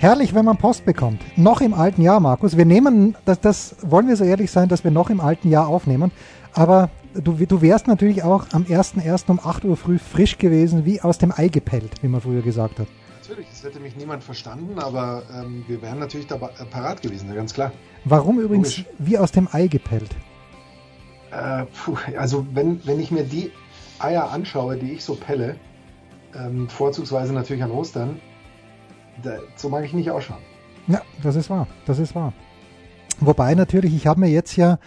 Herrlich, wenn man Post bekommt. Noch im alten Jahr, Markus. Wir nehmen, das, das wollen wir so ehrlich sein, dass wir noch im alten Jahr aufnehmen. Aber du, du wärst natürlich auch am 1.1. um 8 Uhr früh frisch gewesen, wie aus dem Ei gepellt, wie man früher gesagt hat. Natürlich, es hätte mich niemand verstanden, aber ähm, wir wären natürlich da äh, parat gewesen, ganz klar. Warum übrigens Logisch. wie aus dem Ei gepellt? Äh, puh, also wenn, wenn ich mir die Eier anschaue, die ich so pelle, ähm, vorzugsweise natürlich an Ostern, so mag ich nicht ausschauen. Ja, das ist wahr. Das ist wahr. Wobei natürlich, ich habe mir jetzt ja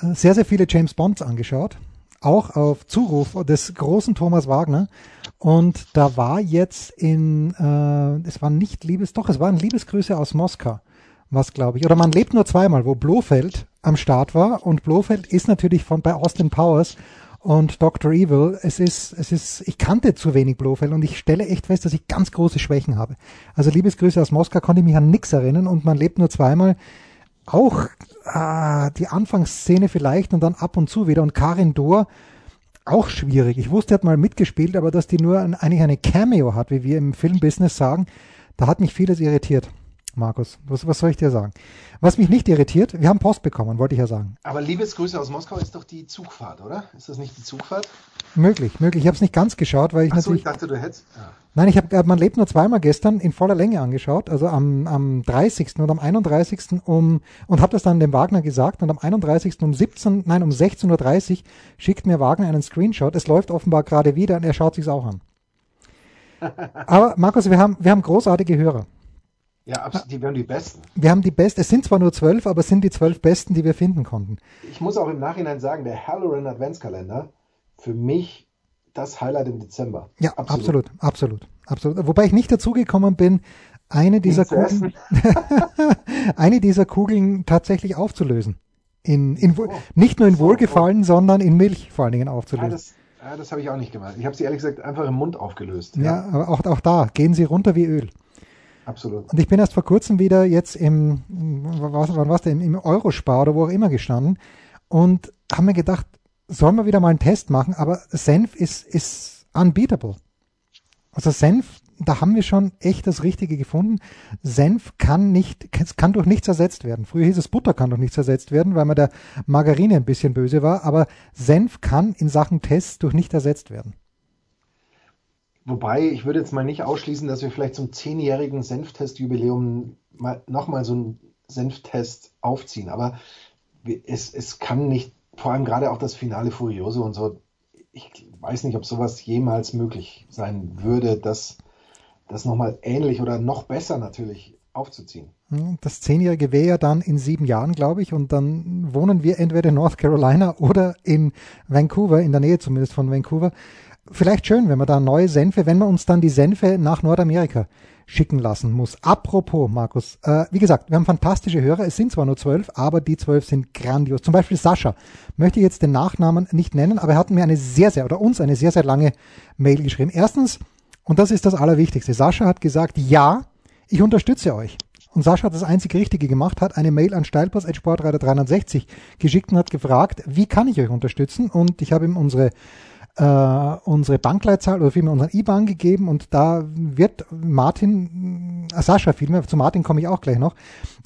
äh, sehr, sehr viele James Bonds angeschaut. Auch auf Zuruf des großen Thomas Wagner. Und da war jetzt in, äh, es war nicht Liebes, doch, es waren Liebesgrüße aus Moskau. Was glaube ich. Oder man lebt nur zweimal, wo Blofeld am Start war. Und Blofeld ist natürlich von bei Austin Powers und Dr. Evil. Es ist, es ist, ich kannte zu wenig Blofeld und ich stelle echt fest, dass ich ganz große Schwächen habe. Also Liebesgrüße aus Moskau konnte ich mich an nichts erinnern und man lebt nur zweimal. Auch ah, die Anfangsszene vielleicht und dann ab und zu wieder. Und Karin Dohr, auch schwierig. Ich wusste, er hat mal mitgespielt, aber dass die nur ein, eigentlich eine Cameo hat, wie wir im Filmbusiness sagen, da hat mich vieles irritiert. Markus. Was, was soll ich dir sagen? Was mich nicht irritiert, wir haben Post bekommen, wollte ich ja sagen. Aber Liebesgrüße aus Moskau ist doch die Zugfahrt, oder? Ist das nicht die Zugfahrt? Möglich, möglich. Ich habe es nicht ganz geschaut, weil ich Ach so, natürlich. ich dachte, du hättest. Ja. Nein, ich habe Man lebt nur zweimal gestern in voller Länge angeschaut, also am, am 30. und am 31. um und habe das dann dem Wagner gesagt und am 31. um 17, nein, um 16.30 Uhr schickt mir Wagner einen Screenshot. Es läuft offenbar gerade wieder und er schaut sich's auch an. Aber Markus, wir haben, wir haben großartige Hörer. Ja, absolut, die wären die besten. Wir haben die besten, es sind zwar nur zwölf, aber es sind die zwölf besten, die wir finden konnten. Ich muss auch im Nachhinein sagen, der Halloran Adventskalender, für mich das Highlight im Dezember. Ja, absolut, absolut, absolut. absolut. Wobei ich nicht dazugekommen bin, eine dieser Kugeln, eine dieser Kugeln tatsächlich aufzulösen. In, in, oh. Nicht nur in so, Wohlgefallen, oh. sondern in Milch vor allen Dingen aufzulösen. Ja, das, ja, das habe ich auch nicht gemacht. Ich habe sie ehrlich gesagt einfach im Mund aufgelöst. Ja, ja aber auch, auch da gehen sie runter wie Öl. Absolut. Und ich bin erst vor kurzem wieder jetzt im, was, wann war's denn, im Eurospar oder wo auch immer gestanden und haben mir gedacht, sollen wir wieder mal einen Test machen, aber Senf ist, ist unbeatable. Also Senf, da haben wir schon echt das Richtige gefunden. Senf kann nicht, kann durch nichts ersetzt werden. Früher hieß es Butter kann durch nichts ersetzt werden, weil man der Margarine ein bisschen böse war, aber Senf kann in Sachen Tests durch nichts ersetzt werden. Wobei, ich würde jetzt mal nicht ausschließen, dass wir vielleicht zum zehnjährigen Senftest-Jubiläum mal, nochmal so einen Senftest aufziehen. Aber es, es kann nicht, vor allem gerade auch das Finale Furioso und so, ich weiß nicht, ob sowas jemals möglich sein würde, das, das nochmal ähnlich oder noch besser natürlich aufzuziehen. Hm, das Zehnjährige wäre ja dann in sieben Jahren, glaube ich, und dann wohnen wir entweder in North Carolina oder in Vancouver, in der Nähe zumindest von Vancouver vielleicht schön, wenn man da neue Senfe, wenn man uns dann die Senfe nach Nordamerika schicken lassen muss. Apropos, Markus, äh, wie gesagt, wir haben fantastische Hörer. Es sind zwar nur zwölf, aber die zwölf sind grandios. Zum Beispiel Sascha. Möchte ich jetzt den Nachnamen nicht nennen, aber er hat mir eine sehr, sehr, oder uns eine sehr, sehr lange Mail geschrieben. Erstens, und das ist das Allerwichtigste, Sascha hat gesagt, ja, ich unterstütze euch. Und Sascha hat das einzig Richtige gemacht, hat eine Mail an Steilpass.sportreiter 360 geschickt und hat gefragt, wie kann ich euch unterstützen? Und ich habe ihm unsere äh, unsere Bankleitzahl oder vielmehr unseren IBAN gegeben und da wird Martin, äh, Sascha vielmehr, zu Martin komme ich auch gleich noch,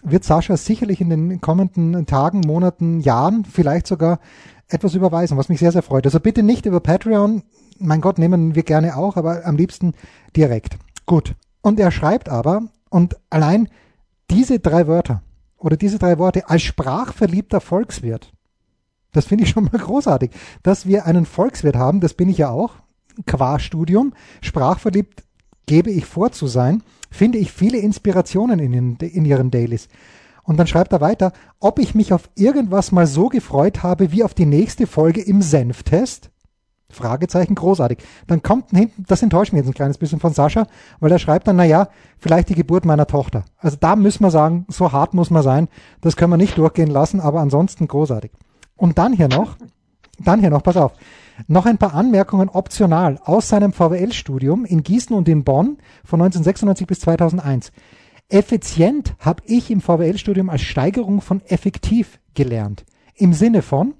wird Sascha sicherlich in den kommenden Tagen, Monaten, Jahren vielleicht sogar etwas überweisen, was mich sehr, sehr freut. Also bitte nicht über Patreon, mein Gott, nehmen wir gerne auch, aber am liebsten direkt. Gut. Und er schreibt aber, und allein diese drei Wörter oder diese drei Worte als sprachverliebter Volkswirt, das finde ich schon mal großartig. Dass wir einen Volkswirt haben, das bin ich ja auch, qua Studium, sprachverliebt gebe ich vor zu sein, finde ich viele Inspirationen in, in, in ihren Dailies. Und dann schreibt er weiter, ob ich mich auf irgendwas mal so gefreut habe wie auf die nächste Folge im Senftest. Fragezeichen, großartig. Dann kommt hinten, das enttäuscht mich jetzt ein kleines bisschen von Sascha, weil er schreibt dann, na ja, vielleicht die Geburt meiner Tochter. Also da müssen wir sagen, so hart muss man sein, das können wir nicht durchgehen lassen, aber ansonsten großartig. Und dann hier noch, dann hier noch, pass auf, noch ein paar Anmerkungen optional aus seinem VWL-Studium in Gießen und in Bonn von 1996 bis 2001. Effizient habe ich im VWL-Studium als Steigerung von effektiv gelernt. Im Sinne von,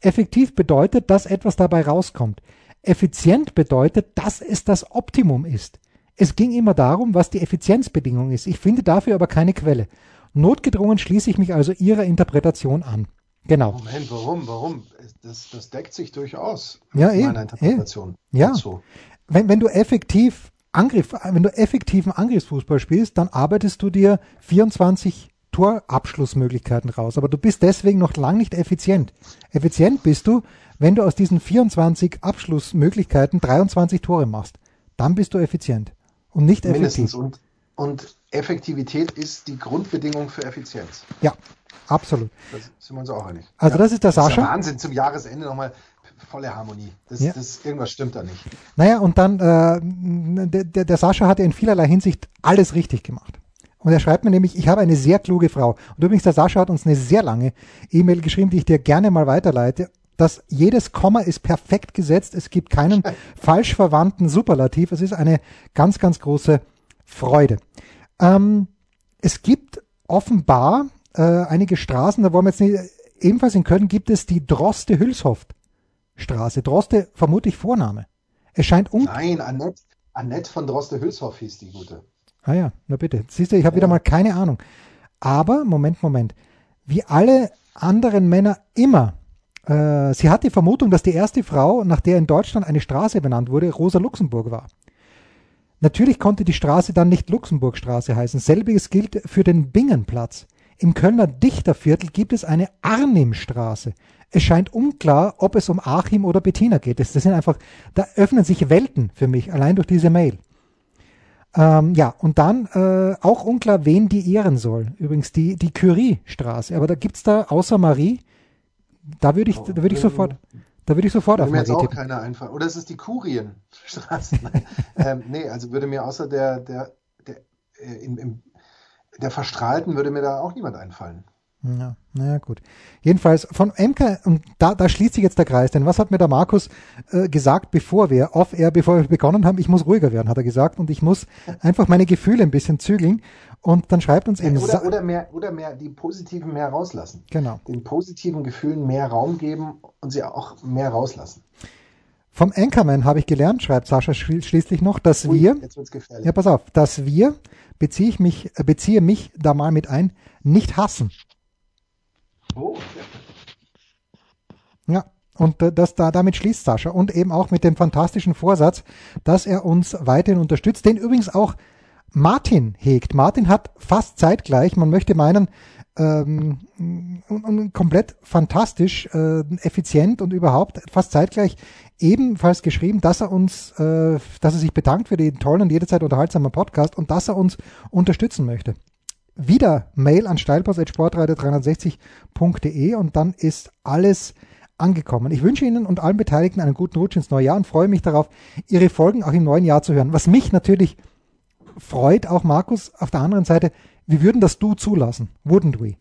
effektiv bedeutet, dass etwas dabei rauskommt. Effizient bedeutet, dass es das Optimum ist. Es ging immer darum, was die Effizienzbedingung ist. Ich finde dafür aber keine Quelle. Notgedrungen schließe ich mich also Ihrer Interpretation an. Genau. Moment, warum? Warum? Das, das deckt sich durchaus ja, eh, meiner Interpretation. Eh. Ja. Dazu. Wenn, wenn du effektiv Angriff, wenn du effektiven Angriffsfußball spielst, dann arbeitest du dir 24 Torabschlussmöglichkeiten raus. Aber du bist deswegen noch lang nicht effizient. Effizient bist du, wenn du aus diesen 24 Abschlussmöglichkeiten 23 Tore machst. Dann bist du effizient. Und nicht effektiv. Mindestens. Und, und Effektivität ist die Grundbedingung für Effizienz. Ja, absolut. Da sind wir uns auch einig. Also das ist der Das ist Sascha. ja Wahnsinn, zum Jahresende nochmal volle Harmonie. Das, Ja. das, irgendwas stimmt da nicht. Naja, und dann, äh, der, der, der Sascha hat ja in vielerlei Hinsicht alles richtig gemacht. Und er schreibt mir nämlich, ich habe eine sehr kluge Frau. Und übrigens, der Sascha hat uns eine sehr lange E-Mail geschrieben, die ich dir gerne mal weiterleite. Dass jedes Komma ist perfekt gesetzt. Es gibt keinen falsch verwandten Superlativ. Es ist eine ganz, ganz große Freude. Ähm, es gibt offenbar äh, einige Straßen, da wollen wir jetzt nicht, ebenfalls in Köln gibt es die Droste-Hülshoff Straße. Droste vermutlich Vorname. Es scheint un Nein, Annette, Annette von Droste-Hülshoff hieß die gute. Ah ja, na bitte. Siehst du, ich habe wieder mal keine Ahnung. Aber, Moment, Moment. Wie alle anderen Männer immer, äh, sie hat die Vermutung, dass die erste Frau, nach der in Deutschland eine Straße benannt wurde, Rosa Luxemburg war. Natürlich konnte die Straße dann nicht Luxemburgstraße heißen. Selbiges gilt für den Bingenplatz. Im Kölner Dichterviertel gibt es eine Arnimstraße. Es scheint unklar, ob es um Achim oder Bettina geht. Das, das sind einfach, da öffnen sich Welten für mich, allein durch diese Mail. Ähm, ja, und dann äh, auch unklar, wen die ehren soll. Übrigens die, die Curie-Straße. Aber da gibt's da außer Marie, da würde ich, da würde ich sofort, da würde ich sofort auf Würde mir jetzt Marie auch keiner einfallen. Oder ist es die Kurienstraße? Ähm, nee, also würde mir außer der, der, der, äh, im, im, der Verstrahlten würde mir da auch niemand einfallen. Ja, naja, gut. Jedenfalls von Emka, und da, da schließt sich jetzt der Kreis, denn was hat mir der Markus äh, gesagt, bevor wir off-air, bevor wir begonnen haben, ich muss ruhiger werden, hat er gesagt, und ich muss einfach meine Gefühle ein bisschen zügeln. Und dann schreibt uns eben Oder, oder mehr, oder mehr die positiven mehr rauslassen. genau. Den positiven Gefühlen mehr Raum geben und sie auch mehr rauslassen. Vom Anchorman habe ich gelernt, schreibt Sascha schli- schließlich noch, dass Ui, wir, ja pass auf, dass wir, beziehe ich mich, äh, beziehe mich da mal mit ein, nicht hassen. Oh, Ja, und äh, das da damit schließt Sascha und eben auch mit dem fantastischen Vorsatz, dass er uns weiterhin unterstützt, den übrigens auch Martin hegt. Martin hat fast zeitgleich, man möchte meinen, ähm, und, und komplett fantastisch, äh, effizient und überhaupt fast zeitgleich ebenfalls geschrieben, dass er uns, äh, dass er sich bedankt für den tollen und jederzeit unterhaltsamen Podcast und dass er uns unterstützen möchte. Wieder Mail an steilpass.sportreiter360.de und dann ist alles angekommen. Ich wünsche Ihnen und allen Beteiligten einen guten Rutsch ins neue Jahr und freue mich darauf, Ihre Folgen auch im neuen Jahr zu hören. Was mich natürlich freut, auch Markus, auf der anderen Seite, wir würden das Du zulassen, wouldn't we?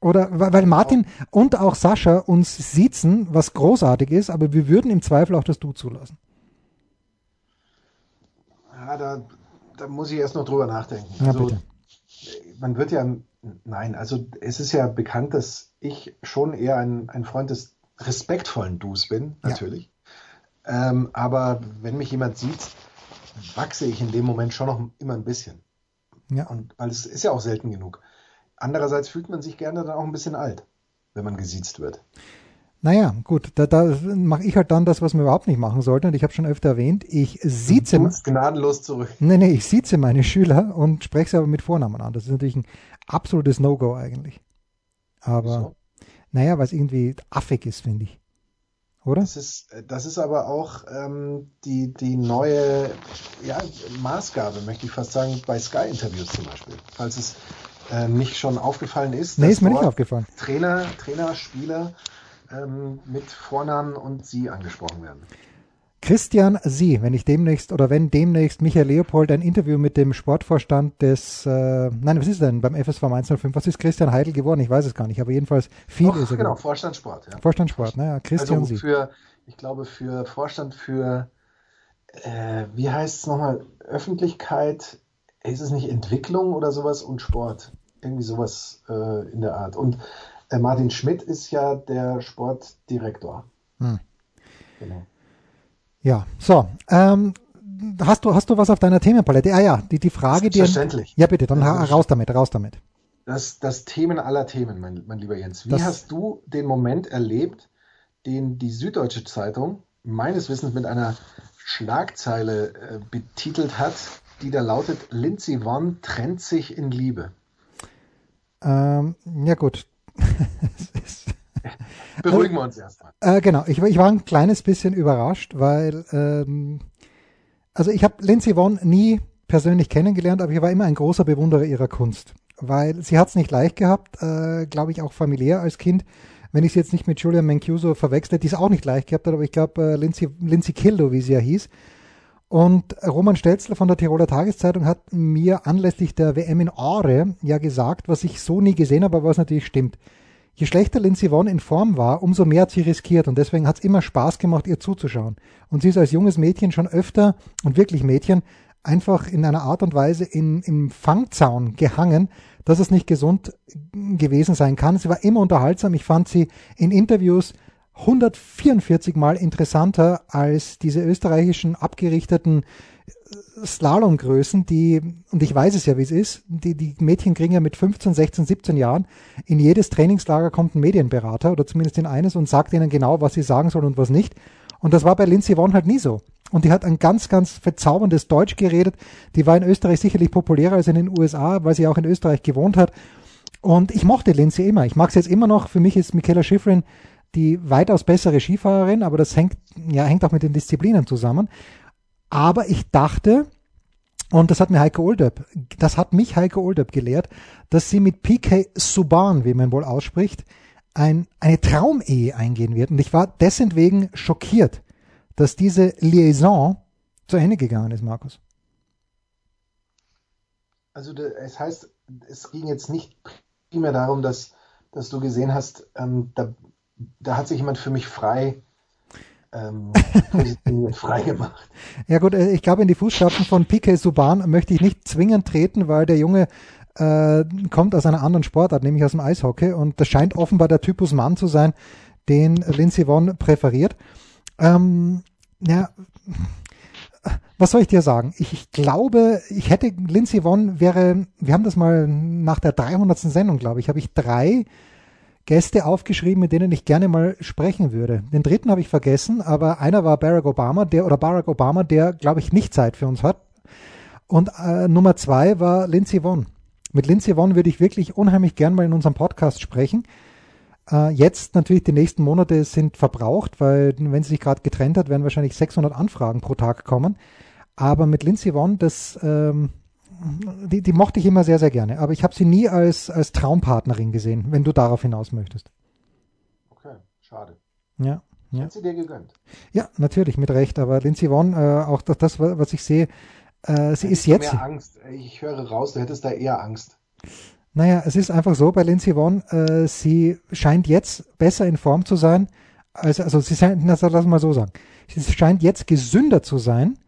Oder weil Martin und auch Sascha uns siezen, was großartig ist, aber wir würden im Zweifel auch das Du zulassen. ja, da, da muss ich erst noch drüber nachdenken. Ja, also, bitte. man wird ja, nein, also es ist ja bekannt, dass ich schon eher ein, ein Freund des respektvollen Dus bin, Ja. natürlich. Ähm, aber wenn mich jemand sieht, wachse ich in dem Moment schon noch immer ein bisschen. Ja. Und weil es ist ja auch selten genug. Andererseits fühlt man sich gerne dann auch ein bisschen alt, wenn man gesiezt wird. Naja, gut, da, da mache ich halt dann das, was man überhaupt nicht machen sollte. Und ich habe schon öfter erwähnt, ich sieze, Du gnadenlos zurück. nee, nee, ich sieze meine Schüler und spreche sie aber mit Vornamen an. Das ist natürlich ein absolutes No-Go eigentlich. Aber, So. naja, weil es irgendwie affig ist, finde ich. Oder? Das ist, das ist aber auch ähm, die, die neue ja, Maßgabe, möchte ich fast sagen, bei Sky-Interviews zum Beispiel. Falls es ähm, nicht schon aufgefallen ist, Nee, dass ist mir nicht aufgefallen. Trainer, Trainer, Spieler ähm, mit Vornamen und Sie angesprochen werden. Christian Sie, wenn ich demnächst oder wenn demnächst Michael Leopold ein Interview mit dem Sportvorstand des, äh, nein, was ist denn beim FSV 105? Was ist Christian Heidel geworden? Ich weiß es gar nicht, aber jedenfalls viel Och, ist er. Genau, geworden. Vorstand Sport. Ja. Vorstand Sport, naja, Christian Also Sie. für, ich glaube, für Vorstand für, äh, wie heißt es nochmal, Öffentlichkeit, ist es nicht Entwicklung oder sowas und Sport? Irgendwie sowas äh, in der Art. Und äh, Martin Schmidt ist ja der Sportdirektor. Hm. Genau. Ja, so. Ähm, hast du hast du was auf deiner Themenpalette? Ah ja, die die Frage, die Selbstverständlich. ja bitte, dann raus damit, raus damit. Das, das Themen aller Themen, mein, mein lieber Jens. Wie Das- hast du den Moment erlebt, den die Süddeutsche Zeitung meines Wissens mit einer Schlagzeile äh, betitelt hat, die da lautet, Lindsay Vonn trennt sich in Liebe. Ähm, ja gut. Beruhigen wir uns erstmal. Äh, genau, ich, war- ich war ein kleines bisschen überrascht, weil, ähm, also ich habe Lindsay Vonn nie persönlich kennengelernt, aber ich war immer ein großer Bewunderer ihrer Kunst, weil sie hat es nicht leicht gehabt, äh, glaube ich auch familiär als Kind. Wenn ich sie jetzt nicht mit Julia Mancuso verwechsle, die es auch nicht leicht gehabt hat, aber ich glaube äh, Lindsay, Lindsay Kildo, wie sie ja hieß. Und Roman Stelzler von der Tiroler Tageszeitung hat mir anlässlich der WM in Aare ja gesagt, was ich so nie gesehen habe, aber was natürlich stimmt. Je schlechter Lindsay Vonn in Form war, umso mehr hat sie riskiert und deswegen hat es immer Spaß gemacht, ihr zuzuschauen. Und sie ist als junges Mädchen schon öfter und wirklich Mädchen einfach in einer Art und Weise in, im Fangzaun gehangen, dass es nicht gesund gewesen sein kann. Sie war immer unterhaltsam. Ich fand sie in Interviews 144 Mal interessanter als diese österreichischen abgerichteten Slalomgrößen, die, und ich weiß es ja, wie es ist, die, die Mädchen kriegen ja mit 15, 16, 17 Jahren, in jedes Trainingslager kommt ein Medienberater oder zumindest in eines und sagt ihnen genau, was sie sagen sollen und was nicht. Und das war bei Lindsay Vonn halt nie so. Und die hat ein ganz, ganz verzauberndes Deutsch geredet. Die war in Österreich sicherlich populärer als in den USA, weil sie auch in Österreich gewohnt hat. Und ich mochte Lindsay immer. Ich mag sie jetzt immer noch. Für mich ist Michaela Schifrin die weitaus bessere Skifahrerin, aber das hängt, ja, hängt auch mit den Disziplinen zusammen. Aber ich dachte, und das hat mir Heike Oldup, das hat mich Heike Oldup gelehrt, dass sie mit PK Subban, wie man wohl ausspricht, ein, eine Traumehe eingehen wird. Und ich war deswegen schockiert, dass diese Liaison zu Ende gegangen ist, Markus. Also es heißt, es ging jetzt nicht primär darum, dass, dass du gesehen hast, ähm, da, da hat sich jemand für mich frei ähm, positioniert, frei gemacht. Ja gut, äh, ich glaube, in die Fußstapfen von PK Subban möchte ich nicht zwingend treten, weil der Junge äh, kommt aus einer anderen Sportart, nämlich aus dem Eishockey. Und das scheint offenbar der Typus Mann zu sein, den Lindsay Vonn präferiert. Ähm, ja, was soll ich dir sagen? Ich, ich glaube, ich hätte Lindsay Vonn wäre, wir haben das mal nach der 300. Sendung, glaube ich, habe ich drei Gäste aufgeschrieben, mit denen ich gerne mal sprechen würde. Den dritten habe ich vergessen, aber einer war Barack Obama, der oder Barack Obama, der glaube ich nicht Zeit für uns hat. Und äh, Nummer zwei war Lindsay Vonn. Mit Lindsay Vonn würde ich wirklich unheimlich gern mal in unserem Podcast sprechen. Äh, jetzt natürlich die nächsten Monate sind verbraucht, weil wenn sie sich gerade getrennt hat, werden wahrscheinlich 600 Anfragen pro Tag kommen. Aber mit Lindsay Vonn, das ähm, die, die mochte ich immer sehr, sehr gerne. Aber ich habe sie nie als, als Traumpartnerin gesehen, wenn du darauf hinaus möchtest. Okay, schade. Ja, ja. Hat sie dir gegönnt? Ja, natürlich, mit Recht. Aber Lindsay Vonn, äh, auch das, das, was ich sehe, äh, sie ist jetzt. Mehr Angst. Ich höre raus, du hättest da eher Angst. Naja, es ist einfach so bei Lindsay Vonn, äh, sie scheint jetzt besser in Form zu sein, als, also sie scheint, na, lass mal so sagen, sie scheint jetzt gesünder zu sein,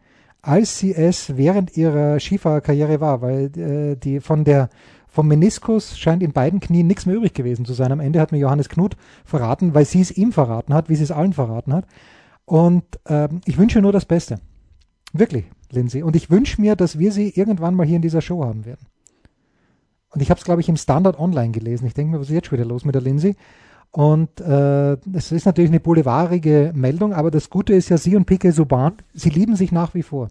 als sie es während ihrer Skifahrerkarriere war, weil äh, die von der vom Meniskus scheint in beiden Knien nichts mehr übrig gewesen zu sein. Am Ende hat mir Johannes Knut verraten, weil sie es ihm verraten hat, wie sie es allen verraten hat. Und ähm, ich wünsche nur das Beste. Wirklich, Lindsay. Und ich wünsche mir, dass wir sie irgendwann mal hier in dieser Show haben werden. Und ich habe es, glaube ich, im Standard Online gelesen. Ich denke mir, was ist jetzt schon wieder los mit der Lindsay? Und äh, es ist natürlich eine boulevardige Meldung, aber das Gute ist ja, sie und Piquet Subban, sie lieben sich nach wie vor.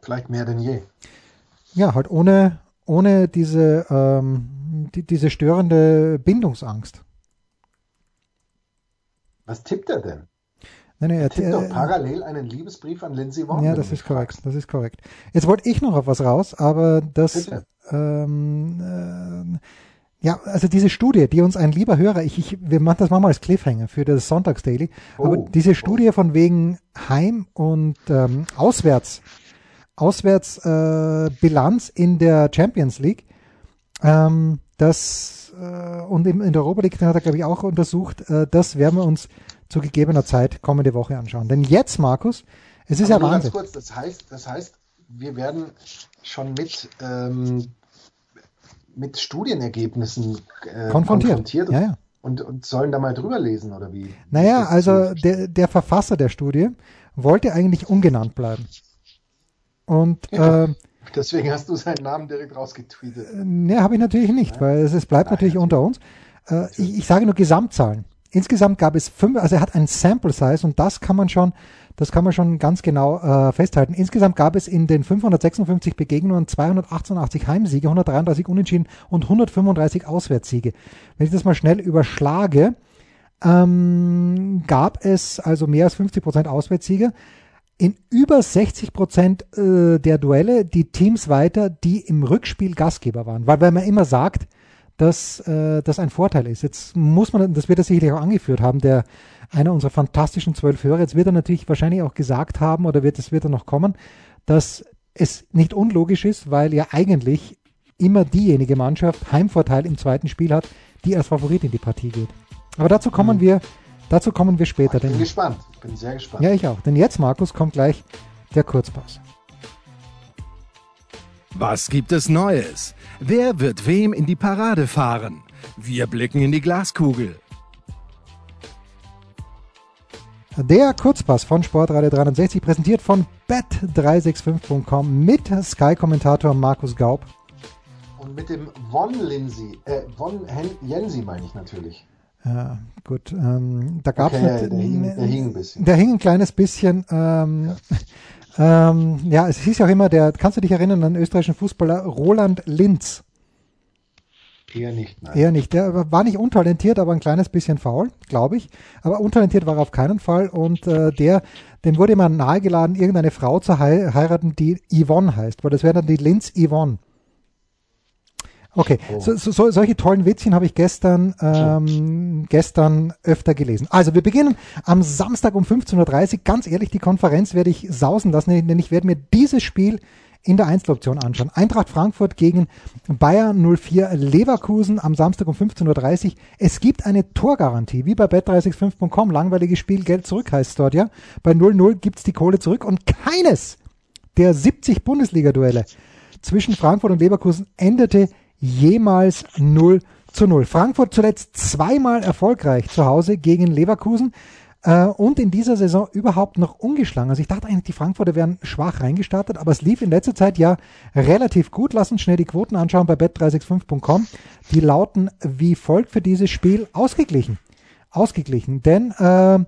Vielleicht mehr denn je. Ja, halt ohne, ohne diese, ähm, die, diese störende Bindungsangst. Was tippt er denn? Nein, nein, Er tippt doch äh, parallel einen Liebesbrief an Lindsay Vonn. ja, das ist korrekt, das ist korrekt. Jetzt wollte ich noch auf was raus, aber das, Bitte. ähm, Ja, also diese Studie, die uns ein lieber Hörer, ich, ich wir machen das manchmal als Cliffhanger für das Sonntagsdaily, oh, aber diese Studie von wegen Heim und ähm, Auswärts, Auswärtsbilanz äh, in der Champions League, ähm, das äh, und in, in der Europa League hat er glaube ich auch untersucht, äh, das werden wir uns zu gegebener Zeit kommende Woche anschauen. Denn jetzt, Markus, es ist aber ja Wahnsinn. Ganz kurz, das heißt, das heißt, wir werden schon mit ähm, mit Studienergebnissen äh, konfrontiert, konfrontiert ja, ja. Und, und, sollen da mal drüber lesen oder wie? Naja, also der, der Verfasser der Studie wollte eigentlich ungenannt bleiben. Und ja, äh, deswegen hast du seinen Namen direkt rausgetweetet. Äh, ne, habe ich natürlich nicht, weil es, es bleibt Nein, natürlich unter uns. Äh, ich, ich, sage nur Gesamtzahlen. Insgesamt gab es fünf, also er hat ein Sample Size und das kann man schon das kann man schon ganz genau äh, festhalten. Insgesamt gab es in den 556 Begegnungen 288 Heimsiege, 133 Unentschieden und 135 Auswärtssiege. Wenn ich das mal schnell überschlage, ähm, gab es also mehr als 50 Prozent Auswärtssiege. In über 60 Prozent äh, der Duelle die Teams weiter, die im Rückspiel Gastgeber waren. Weil, weil man immer sagt, dass äh, das ein Vorteil ist. Jetzt muss man, das wird er sicherlich auch angeführt haben, der einer unserer fantastischen zwölf Hörer. Jetzt wird er natürlich wahrscheinlich auch gesagt haben, oder wird es wird er noch kommen, dass es nicht unlogisch ist, weil ja eigentlich immer diejenige Mannschaft Heimvorteil im zweiten Spiel hat, die als Favorit in die Partie geht. Aber dazu kommen mhm. wir, dazu kommen wir später. Ich bin gespannt. Ich bin sehr gespannt. Ja, ich auch. Denn jetzt, Markus, kommt gleich der Kurzpass. Was gibt es Neues? Wer wird wem in die Parade fahren? Wir blicken in die Glaskugel. Der Kurzpass von Sportradio 360 präsentiert von bet365.com mit Sky-Kommentator Markus Gaub. Und mit dem Von Lindsay, äh, Von Jensi meine ich natürlich. Ja, gut. Ähm, da gab es okay, der, hing, der hing ein bisschen. Der hing ein kleines bisschen. Ähm, ja. ähm, ja, es hieß ja auch immer, der, kannst du dich erinnern an den österreichischen Fußballer Roland Linz? Eher nicht, nein. Eher nicht. Der war nicht untalentiert, aber ein kleines bisschen faul, glaube ich. Aber untalentiert war er auf keinen Fall. Und äh, der, dem wurde immer nahegeladen, irgendeine Frau zu hei heiraten, die Yvonne heißt, weil das wäre dann die Linz Yvonne. Okay, oh. so, so, solche tollen Witzchen habe ich gestern, ähm, gestern öfter gelesen. Also wir beginnen am Samstag um 15.30 Uhr. Ganz ehrlich, die Konferenz werde ich sausen lassen, denn ich werde mir dieses Spiel in der Einzeloption anschauen. Eintracht Frankfurt gegen Bayern 04 Leverkusen am Samstag um 15.30 Uhr. Es gibt eine Torgarantie, wie bei bet365.com. Langweiliges Spiel, Geld zurück heißt dort, ja. Bei 0-0 gibt's die Kohle zurück und keines der 70 Bundesliga-Duelle zwischen Frankfurt und Leverkusen endete jemals 0 zu 0. Frankfurt zuletzt zweimal erfolgreich zu Hause gegen Leverkusen und in dieser Saison überhaupt noch ungeschlagen. Also ich dachte eigentlich, die Frankfurter wären schwach reingestartet, aber es lief in letzter Zeit ja relativ gut. Lass uns schnell die Quoten anschauen bei bet365.com. Die lauten wie folgt für dieses Spiel ausgeglichen. Ausgeglichen, denn äh,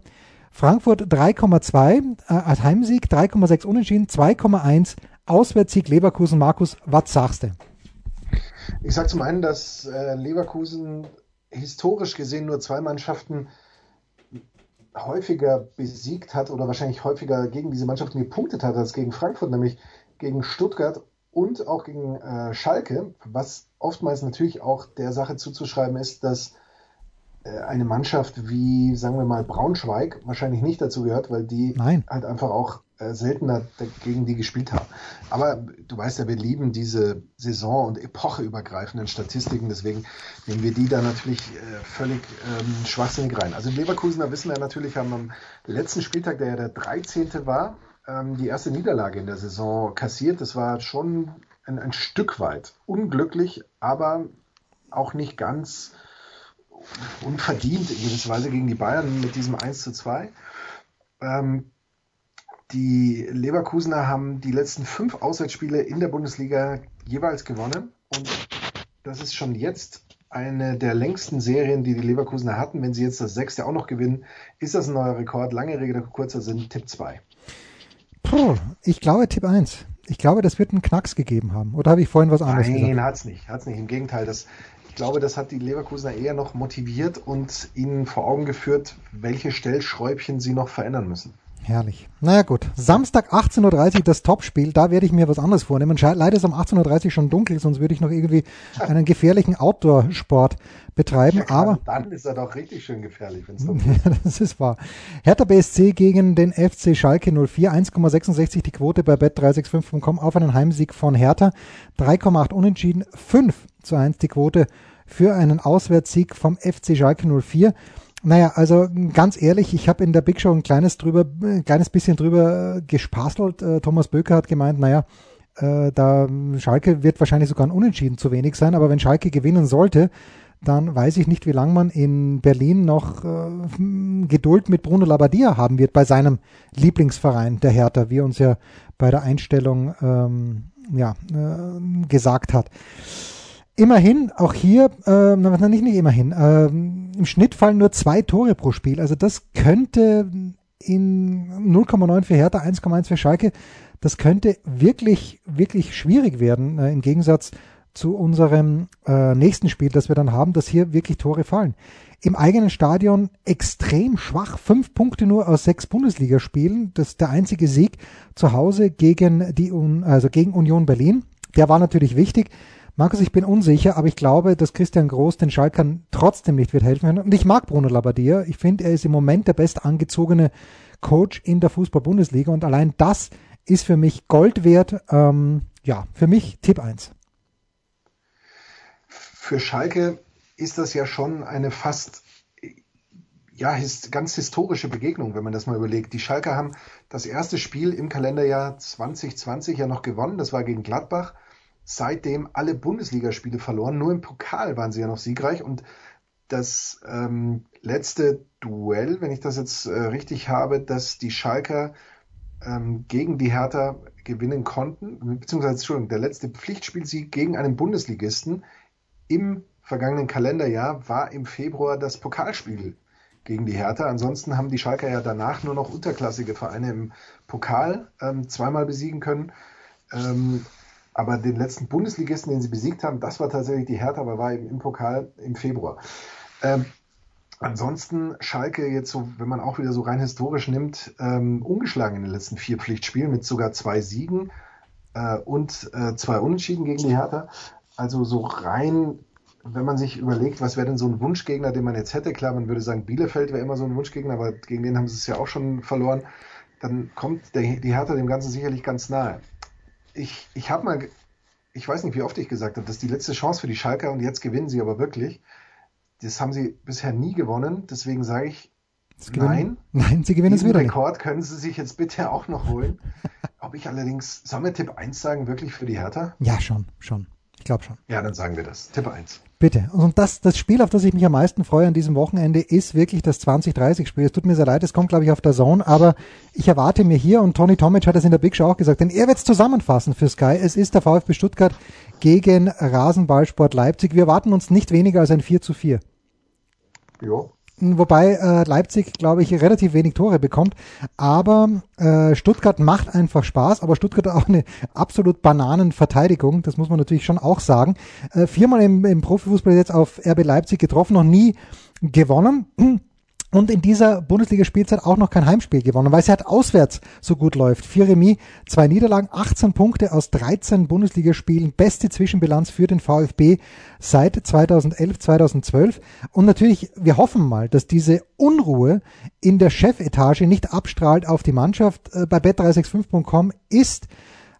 Frankfurt 3,2 äh, als Heimsieg, 3,6 Unentschieden, 2,1 Auswärtssieg Leverkusen. Markus, was sagst du? Ich sage zum einen, dass äh, Leverkusen historisch gesehen nur zwei Mannschaften häufiger besiegt hat oder wahrscheinlich häufiger gegen diese Mannschaften gepunktet hat als gegen Frankfurt, nämlich gegen Stuttgart und auch gegen äh, Schalke, was oftmals natürlich auch der Sache zuzuschreiben ist, dass eine Mannschaft wie, sagen wir mal, Braunschweig wahrscheinlich nicht dazu gehört, weil die Nein. halt einfach auch äh, seltener gegen die gespielt haben. Aber du weißt ja, wir lieben diese Saison- und epocheübergreifenden Statistiken, deswegen nehmen wir die da natürlich äh, völlig ähm, schwachsinnig rein. Also Leverkusener wissen wir natürlich, haben am letzten Spieltag, der ja der 13. war, ähm, die erste Niederlage in der Saison kassiert. Das war schon ein, ein Stück weit unglücklich, aber auch nicht ganz unverdient in gewisser Weise gegen die Bayern mit diesem 1 zu 2. Ähm, die Leverkusener haben die letzten fünf Auswärtsspiele in der Bundesliga jeweils gewonnen und das ist schon jetzt eine der längsten Serien, die die Leverkusener hatten. Wenn sie jetzt das sechste auch noch gewinnen, ist das ein neuer Rekord. Lange Rede, kurzer Sinn, Tipp 2. Puh, ich glaube Tipp 1. Ich glaube, das wird einen Knacks gegeben haben. Oder habe ich vorhin was anderes Nein, gesagt? Nein, hat's nicht. Hat's nicht. Im Gegenteil, das, glaube, das hat die Leverkusener eher noch motiviert und ihnen vor Augen geführt, welche Stellschräubchen sie noch verändern müssen. Herrlich. Naja gut, Samstag 18.30 Uhr das Topspiel, da werde ich mir was anderes vornehmen. Leider ist um 18.30 Uhr schon dunkel, sonst würde ich noch irgendwie einen gefährlichen Outdoor-Sport betreiben. Ja, aber dann ist er doch richtig schön gefährlich, wenn es dunkel ist. das ist wahr. Hertha BSC gegen den FC Schalke 04, 1,66 die Quote bei bet365.com auf einen Heimsieg von Hertha, 3,8 unentschieden, 5 zu 1 die Quote für einen Auswärtssieg vom FC Schalke 04. Naja, also ganz ehrlich, ich habe in der Big Show ein kleines drüber, ein kleines bisschen drüber äh, gespaßelt. Äh, Thomas Böker hat gemeint, naja, äh, da Schalke wird wahrscheinlich sogar ein Unentschieden zu wenig sein, aber wenn Schalke gewinnen sollte, dann weiß ich nicht, wie lange man in Berlin noch äh, Geduld mit Bruno Labbadia haben wird bei seinem Lieblingsverein, der Hertha, wie uns ja bei der Einstellung ähm, ja, äh, gesagt hat. Immerhin, auch hier, äh, nicht, nicht immerhin, äh, im Schnitt fallen nur zwei Tore pro Spiel. Also das könnte in 0,9 für Hertha, 1,1 für Schalke, das könnte wirklich, wirklich schwierig werden, äh, im Gegensatz zu unserem äh, nächsten Spiel, das wir dann haben, dass hier wirklich Tore fallen. Im eigenen Stadion extrem schwach, fünf Punkte nur aus sechs Bundesligaspielen. Das ist der einzige Sieg zu Hause gegen die, also gegen Union Berlin. Der war natürlich wichtig. Markus, ich bin unsicher, aber ich glaube, dass Christian Groß den Schalkern trotzdem nicht wird helfen können. Und ich mag Bruno Labbadia. Ich finde, er ist im Moment der best angezogene Coach in der Fußball-Bundesliga und allein das ist für mich Gold wert. Ähm, ja, für mich Tipp 1. Für Schalke ist das ja schon eine fast ja, ganz historische Begegnung, wenn man das mal überlegt. Die Schalker haben das erste Spiel im Kalenderjahr 2020 ja noch gewonnen. Das war gegen Gladbach seitdem alle Bundesligaspiele verloren. Nur im Pokal waren sie ja noch siegreich. Und das ähm, letzte Duell, wenn ich das jetzt äh, richtig habe, dass die Schalker ähm, gegen die Hertha gewinnen konnten, beziehungsweise Entschuldigung, der letzte Pflichtspielsieg gegen einen Bundesligisten im vergangenen Kalenderjahr war im Februar das Pokalspiel gegen die Hertha. Ansonsten haben die Schalker ja danach nur noch unterklassige Vereine im Pokal ähm, zweimal besiegen können. Ähm, aber den letzten Bundesligisten, den sie besiegt haben, das war tatsächlich die Hertha, aber war eben im Pokal im Februar. Ähm, ansonsten Schalke jetzt so, wenn man auch wieder so rein historisch nimmt, ähm, ungeschlagen in den letzten vier Pflichtspielen mit sogar zwei Siegen äh, und äh, zwei Unentschieden gegen die Hertha. Also so rein, wenn man sich überlegt, was wäre denn so ein Wunschgegner, den man jetzt hätte, klar, man würde sagen, Bielefeld wäre immer so ein Wunschgegner, aber gegen den haben sie es ja auch schon verloren. Dann kommt der, die Hertha dem Ganzen sicherlich ganz nahe ich, ich habe mal, ich weiß nicht, wie oft ich gesagt habe, das ist die letzte Chance für die Schalker und jetzt gewinnen sie aber wirklich. Das haben sie bisher nie gewonnen, deswegen sage ich, nein. Nein, sie gewinnen es wieder. Rekord nicht. können sie sich jetzt bitte auch noch holen. Ob ich allerdings, sollen wir Tipp 1 sagen, wirklich für die Hertha? Ja, schon, schon. Ich glaube schon. Ja, dann sagen wir das. Tipp 1. Bitte. Und das, das Spiel, auf das ich mich am meisten freue an diesem Wochenende, ist wirklich das 2030-Spiel. Es tut mir sehr leid, es kommt, glaube ich, auf der Zone, aber ich erwarte mir hier, und Tony Tomic hat es in der Big Show auch gesagt, denn er wird es zusammenfassen für Sky. Es ist der VfB Stuttgart gegen Rasenballsport Leipzig. Wir erwarten uns nicht weniger als ein 4 zu 4. Ja, wobei äh, Leipzig, glaube ich, relativ wenig Tore bekommt. Aber äh, Stuttgart macht einfach Spaß, aber Stuttgart hat auch eine absolut Bananenverteidigung, das muss man natürlich schon auch sagen. Äh, viermal im, im Profifußball jetzt auf RB Leipzig getroffen, noch nie gewonnen und in dieser Bundesliga-Spielzeit auch noch kein Heimspiel gewonnen, weil sie halt auswärts so gut läuft. Vier Remis, zwei Niederlagen, 18 Punkte aus 13 Bundesligaspielen, beste Zwischenbilanz für den VfB seit 2011, 2012. Und natürlich, wir hoffen mal, dass diese Unruhe in der Chefetage nicht abstrahlt auf die Mannschaft. Äh, bei bet365.com ist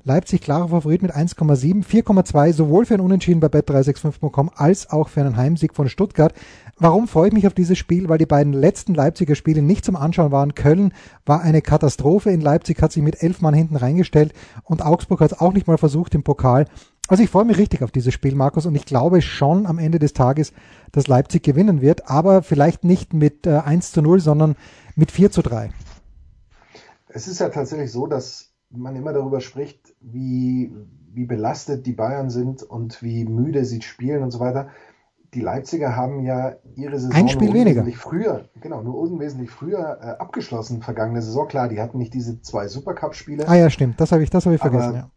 Leipzig klarer Favorit mit 1,7, 4,2 sowohl für ein Unentschieden bei bet365.com als auch für einen Heimsieg von Stuttgart. Warum freue ich mich auf dieses Spiel? Weil die beiden letzten Leipziger Spiele nicht zum Anschauen waren. Köln war eine Katastrophe in Leipzig, hat sich mit elf Mann hinten reingestellt und Augsburg hat es auch nicht mal versucht im Pokal. Also ich freue mich richtig auf dieses Spiel, Markus, und ich glaube schon am Ende des Tages, dass Leipzig gewinnen wird, aber vielleicht nicht mit äh, 1 zu 0, sondern mit 4 zu 3. Es ist ja tatsächlich so, dass man immer darüber spricht, wie, wie belastet die Bayern sind und wie müde sie spielen und so weiter die Leipziger haben ja ihre Saison Ein Spiel weniger. früher, genau, nur unwesentlich früher äh, abgeschlossen vergangene Saison. Klar, die hatten nicht diese zwei Supercup-Spiele. Ah ja, stimmt, das habe ich, das habe ich vergessen. Ja.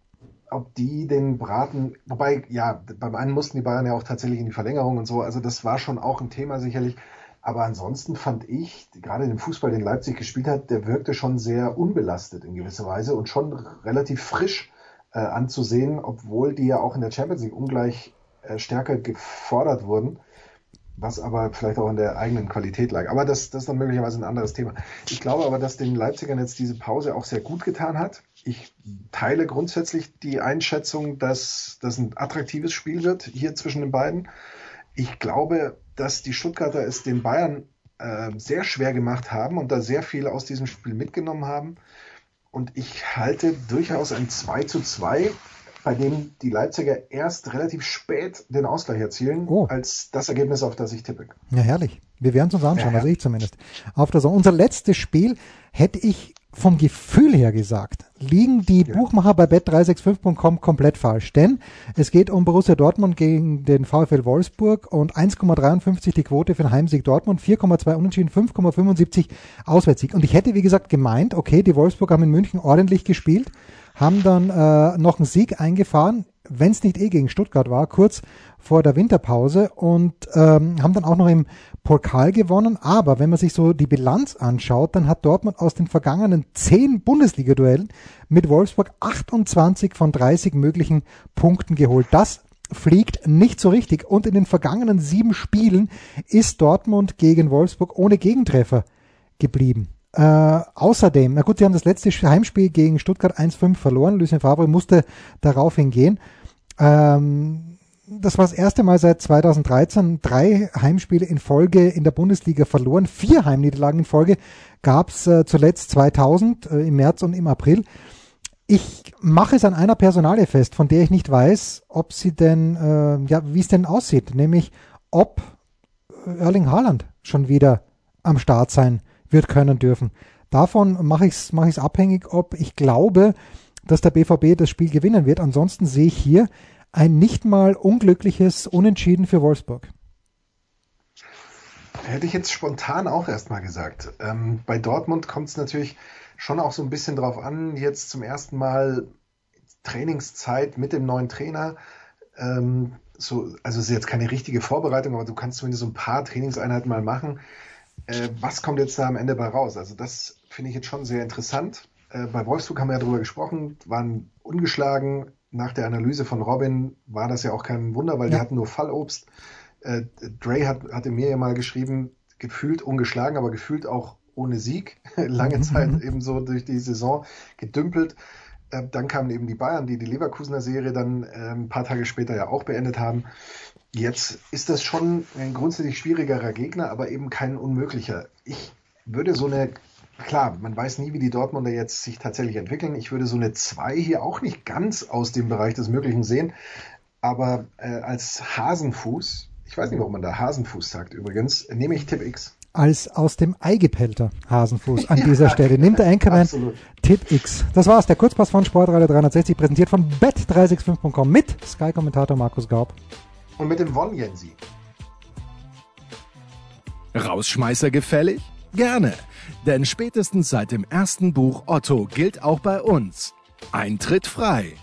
Ob die den Braten, wobei, ja, beim einen mussten die Bayern ja auch tatsächlich in die Verlängerung und so, also das war schon auch ein Thema sicherlich. Aber ansonsten fand ich, gerade den Fußball, den Leipzig gespielt hat, der wirkte schon sehr unbelastet in gewisser Weise und schon relativ frisch äh, anzusehen, obwohl die ja auch in der Champions League ungleich äh, stärker gefordert wurden, was aber vielleicht auch in der eigenen Qualität lag. Aber das, das ist dann möglicherweise ein anderes Thema. Ich glaube aber, dass den Leipzigern jetzt diese Pause auch sehr gut getan hat. Ich teile grundsätzlich die Einschätzung, dass das ein attraktives Spiel wird hier zwischen den beiden. Ich glaube, dass die Stuttgarter es den Bayern äh, sehr schwer gemacht haben und da sehr viel aus diesem Spiel mitgenommen haben. Und ich halte durchaus ein 2 zu 2, bei dem die Leipziger erst relativ spät den Ausgleich erzielen, oh. als das Ergebnis, auf das ich tippe. Ja, herrlich. Wir werden es uns anschauen, ja, also ich zumindest. Auf der Unser letztes Spiel hätte ich vom Gefühl her gesagt, liegen die ja. Buchmacher bei bet365.com komplett falsch. Denn es geht um Borussia Dortmund gegen den VfL Wolfsburg und 1,53 die Quote für den Heimsieg Dortmund, 4,2 Unentschieden, 5,75 Auswärtssieg. Und ich hätte, wie gesagt, gemeint, okay, die Wolfsburg haben in München ordentlich gespielt, haben dann äh, noch einen Sieg eingefahren, wenn es nicht eh gegen Stuttgart war, kurz vor der Winterpause und ähm, haben dann auch noch im Pokal gewonnen. Aber wenn man sich so die Bilanz anschaut, dann hat Dortmund aus den vergangenen zehn Bundesliga-Duellen mit Wolfsburg 28 von 30 möglichen Punkten geholt. Das fliegt nicht so richtig. Und in den vergangenen sieben Spielen ist Dortmund gegen Wolfsburg ohne Gegentreffer geblieben. Äh, außerdem, na gut, sie haben das letzte Heimspiel gegen Stuttgart 1-5 verloren. Lucien Favre musste darauf hingehen. Ähm, das war das erste Mal seit 2013 drei Heimspiele in Folge in der Bundesliga verloren. Vier Heimniederlagen in Folge gab es äh, zuletzt 2000 äh, im März und im April. Ich mache es an einer Personalie fest, von der ich nicht weiß, ob sie denn, äh, ja, wie es denn aussieht, nämlich ob Erling Haaland schon wieder am Start sein wird können dürfen. Davon mache ich es mache abhängig, ob ich glaube, dass der BVB das Spiel gewinnen wird. Ansonsten sehe ich hier ein nicht mal unglückliches Unentschieden für Wolfsburg. Hätte ich jetzt spontan auch erstmal gesagt. Ähm, bei Dortmund kommt es natürlich schon auch so ein bisschen drauf an, jetzt zum ersten Mal Trainingszeit mit dem neuen Trainer. Ähm, so, also es ist jetzt keine richtige Vorbereitung, aber du kannst zumindest so ein paar Trainingseinheiten mal machen. Äh, was kommt jetzt da am Ende bei raus? Also das finde ich jetzt schon sehr interessant. Äh, bei Wolfsburg haben wir ja darüber gesprochen, waren ungeschlagen, nach der Analyse von Robin war das ja auch kein Wunder, weil ja. die hatten nur Fallobst. Äh, Dre hat, hatte mir ja mal geschrieben, gefühlt ungeschlagen, aber gefühlt auch ohne Sieg. Lange mhm. Zeit eben so durch die Saison gedümpelt. Äh, dann kamen eben die Bayern, die die Leverkusener Serie dann äh, ein paar Tage später ja auch beendet haben. Jetzt ist das schon ein grundsätzlich schwierigerer Gegner, aber eben kein unmöglicher. Ich würde so eine klar, man weiß nie, wie die Dortmunder jetzt sich tatsächlich entwickeln. Ich würde so eine 2 hier auch nicht ganz aus dem Bereich des Möglichen sehen. Aber äh, als Hasenfuß, ich weiß nicht, warum man da Hasenfuß sagt übrigens, nehme ich Tipp X. Als aus dem Ei gepellter Hasenfuß an dieser ja, Stelle. Nimmt der Anchorman Tipp X. Das war's, der Kurzpass von Sportradio 360, präsentiert von bet365.com mit Sky-Kommentator Markus Gaub. Und mit dem Von Jensi. Rausschmeißer gefällig? Gerne, denn spätestens seit dem ersten Buch Otto gilt auch bei uns Eintritt frei.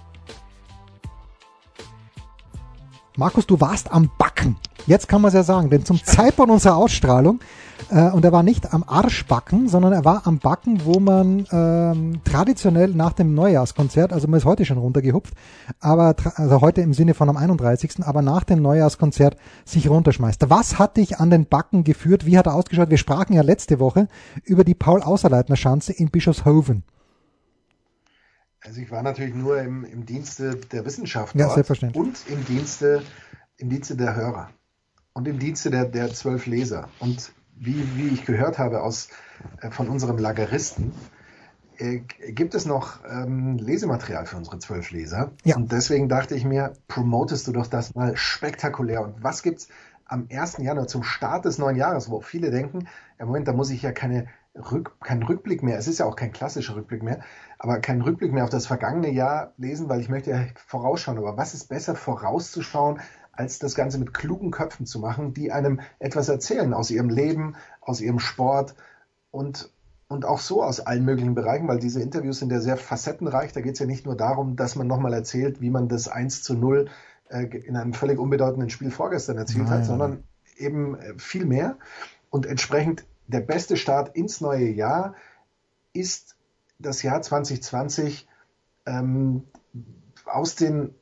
Markus, du warst am Backen. Jetzt kann man es ja sagen, denn zum Zeitpunkt unserer Ausstrahlung äh, und er war nicht am Arschbacken, sondern er war am Backen, wo man ähm, traditionell nach dem Neujahrskonzert, also man ist heute schon runtergehupft, aber also heute im Sinne von am 31., aber nach dem Neujahrskonzert sich runterschmeißt. Was hat dich an den Backen geführt? Wie hat er ausgeschaut? Wir sprachen ja letzte Woche über die Paul-Außerleitner-Schanze in Bischofshofen. Also ich war natürlich nur im, im Dienste der Wissenschaft ja, und im Dienste, im Dienste der Hörer und im Dienste der, der zwölf Leser. Und wie, wie ich gehört habe aus, äh, von unserem Lageristen, äh, gibt es noch ähm, Lesematerial für unsere zwölf Leser. Ja. Und deswegen dachte ich mir, promotest du doch das mal spektakulär. Und was gibt's am 1. Januar zum Start des neuen Jahres, wo viele denken, im Moment, da muss ich ja keine Rück, keinen Rückblick mehr, es ist ja auch kein klassischer Rückblick mehr, aber keinen Rückblick mehr auf das vergangene Jahr lesen, weil ich möchte ja vorausschauen. Aber was ist besser vorauszuschauen, als das Ganze mit klugen Köpfen zu machen, die einem etwas erzählen aus ihrem Leben, aus ihrem Sport und, und auch so aus allen möglichen Bereichen, weil diese Interviews sind ja sehr facettenreich. Da geht es ja nicht nur darum, dass man nochmal erzählt, wie man das 1 zu 0 äh, in einem völlig unbedeutenden Spiel vorgestern erzielt Nein. hat, sondern eben äh, viel mehr. Und entsprechend der beste Start ins neue Jahr ist das Jahr 2020 ähm, aus den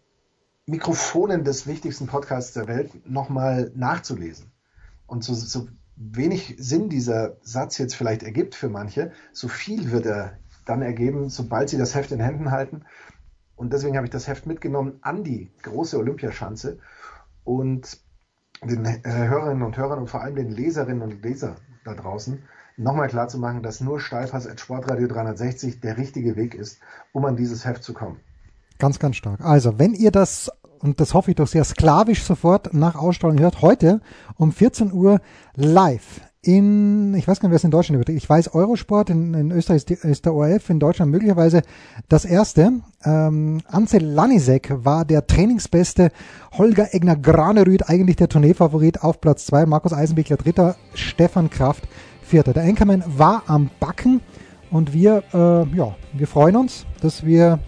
Mikrofonen des wichtigsten Podcasts der Welt nochmal nachzulesen. Und so, so wenig Sinn dieser Satz jetzt vielleicht ergibt für manche, so viel wird er dann ergeben, sobald sie das Heft in Händen halten. Und deswegen habe ich das Heft mitgenommen an die große Olympiaschanze und den äh, Hörerinnen und Hörern und vor allem den Leserinnen und Lesern da draußen nochmal klar zu machen, dass nur Steilpass at Sportradio 360 der richtige Weg ist, um an dieses Heft zu kommen. Ganz, ganz stark. Also, wenn ihr das, und das hoffe ich doch sehr sklavisch sofort nach Ausstrahlung hört, heute um 14 Uhr live in, ich weiß gar nicht, wer es in Deutschland überträgt. Ich weiß Eurosport, in, in Österreich ist, die, ist, der ORF, in Deutschland möglicherweise das erste. Ähm, Ansel Lanisek war der Trainingsbeste, Holger Egner Granerüth eigentlich der Tourneefavorit auf Platz zwei, Markus Eisenbichler dritter, Stefan Kraft vierter. Der Anchorman war am Backen und wir, äh, ja, wir freuen uns, dass wir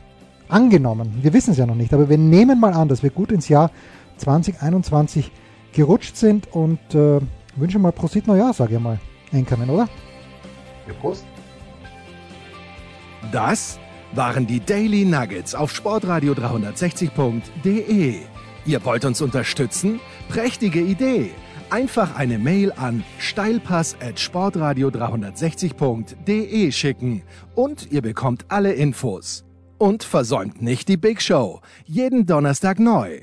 angenommen, wir wissen es ja noch nicht, aber wir nehmen mal an, dass wir gut ins Jahr 2021 gerutscht sind und äh, wünsche mal Prosit Neujahr, sage ich mal. Enkermann, oder? Ja, Prost. Das waren die Daily Nuggets auf sportradio 360.de. Ihr wollt uns unterstützen? Prächtige Idee! Einfach eine Mail an steilpass at sportradio 360.de schicken und ihr bekommt alle Infos. Und versäumt nicht die Big Show. Jeden Donnerstag neu.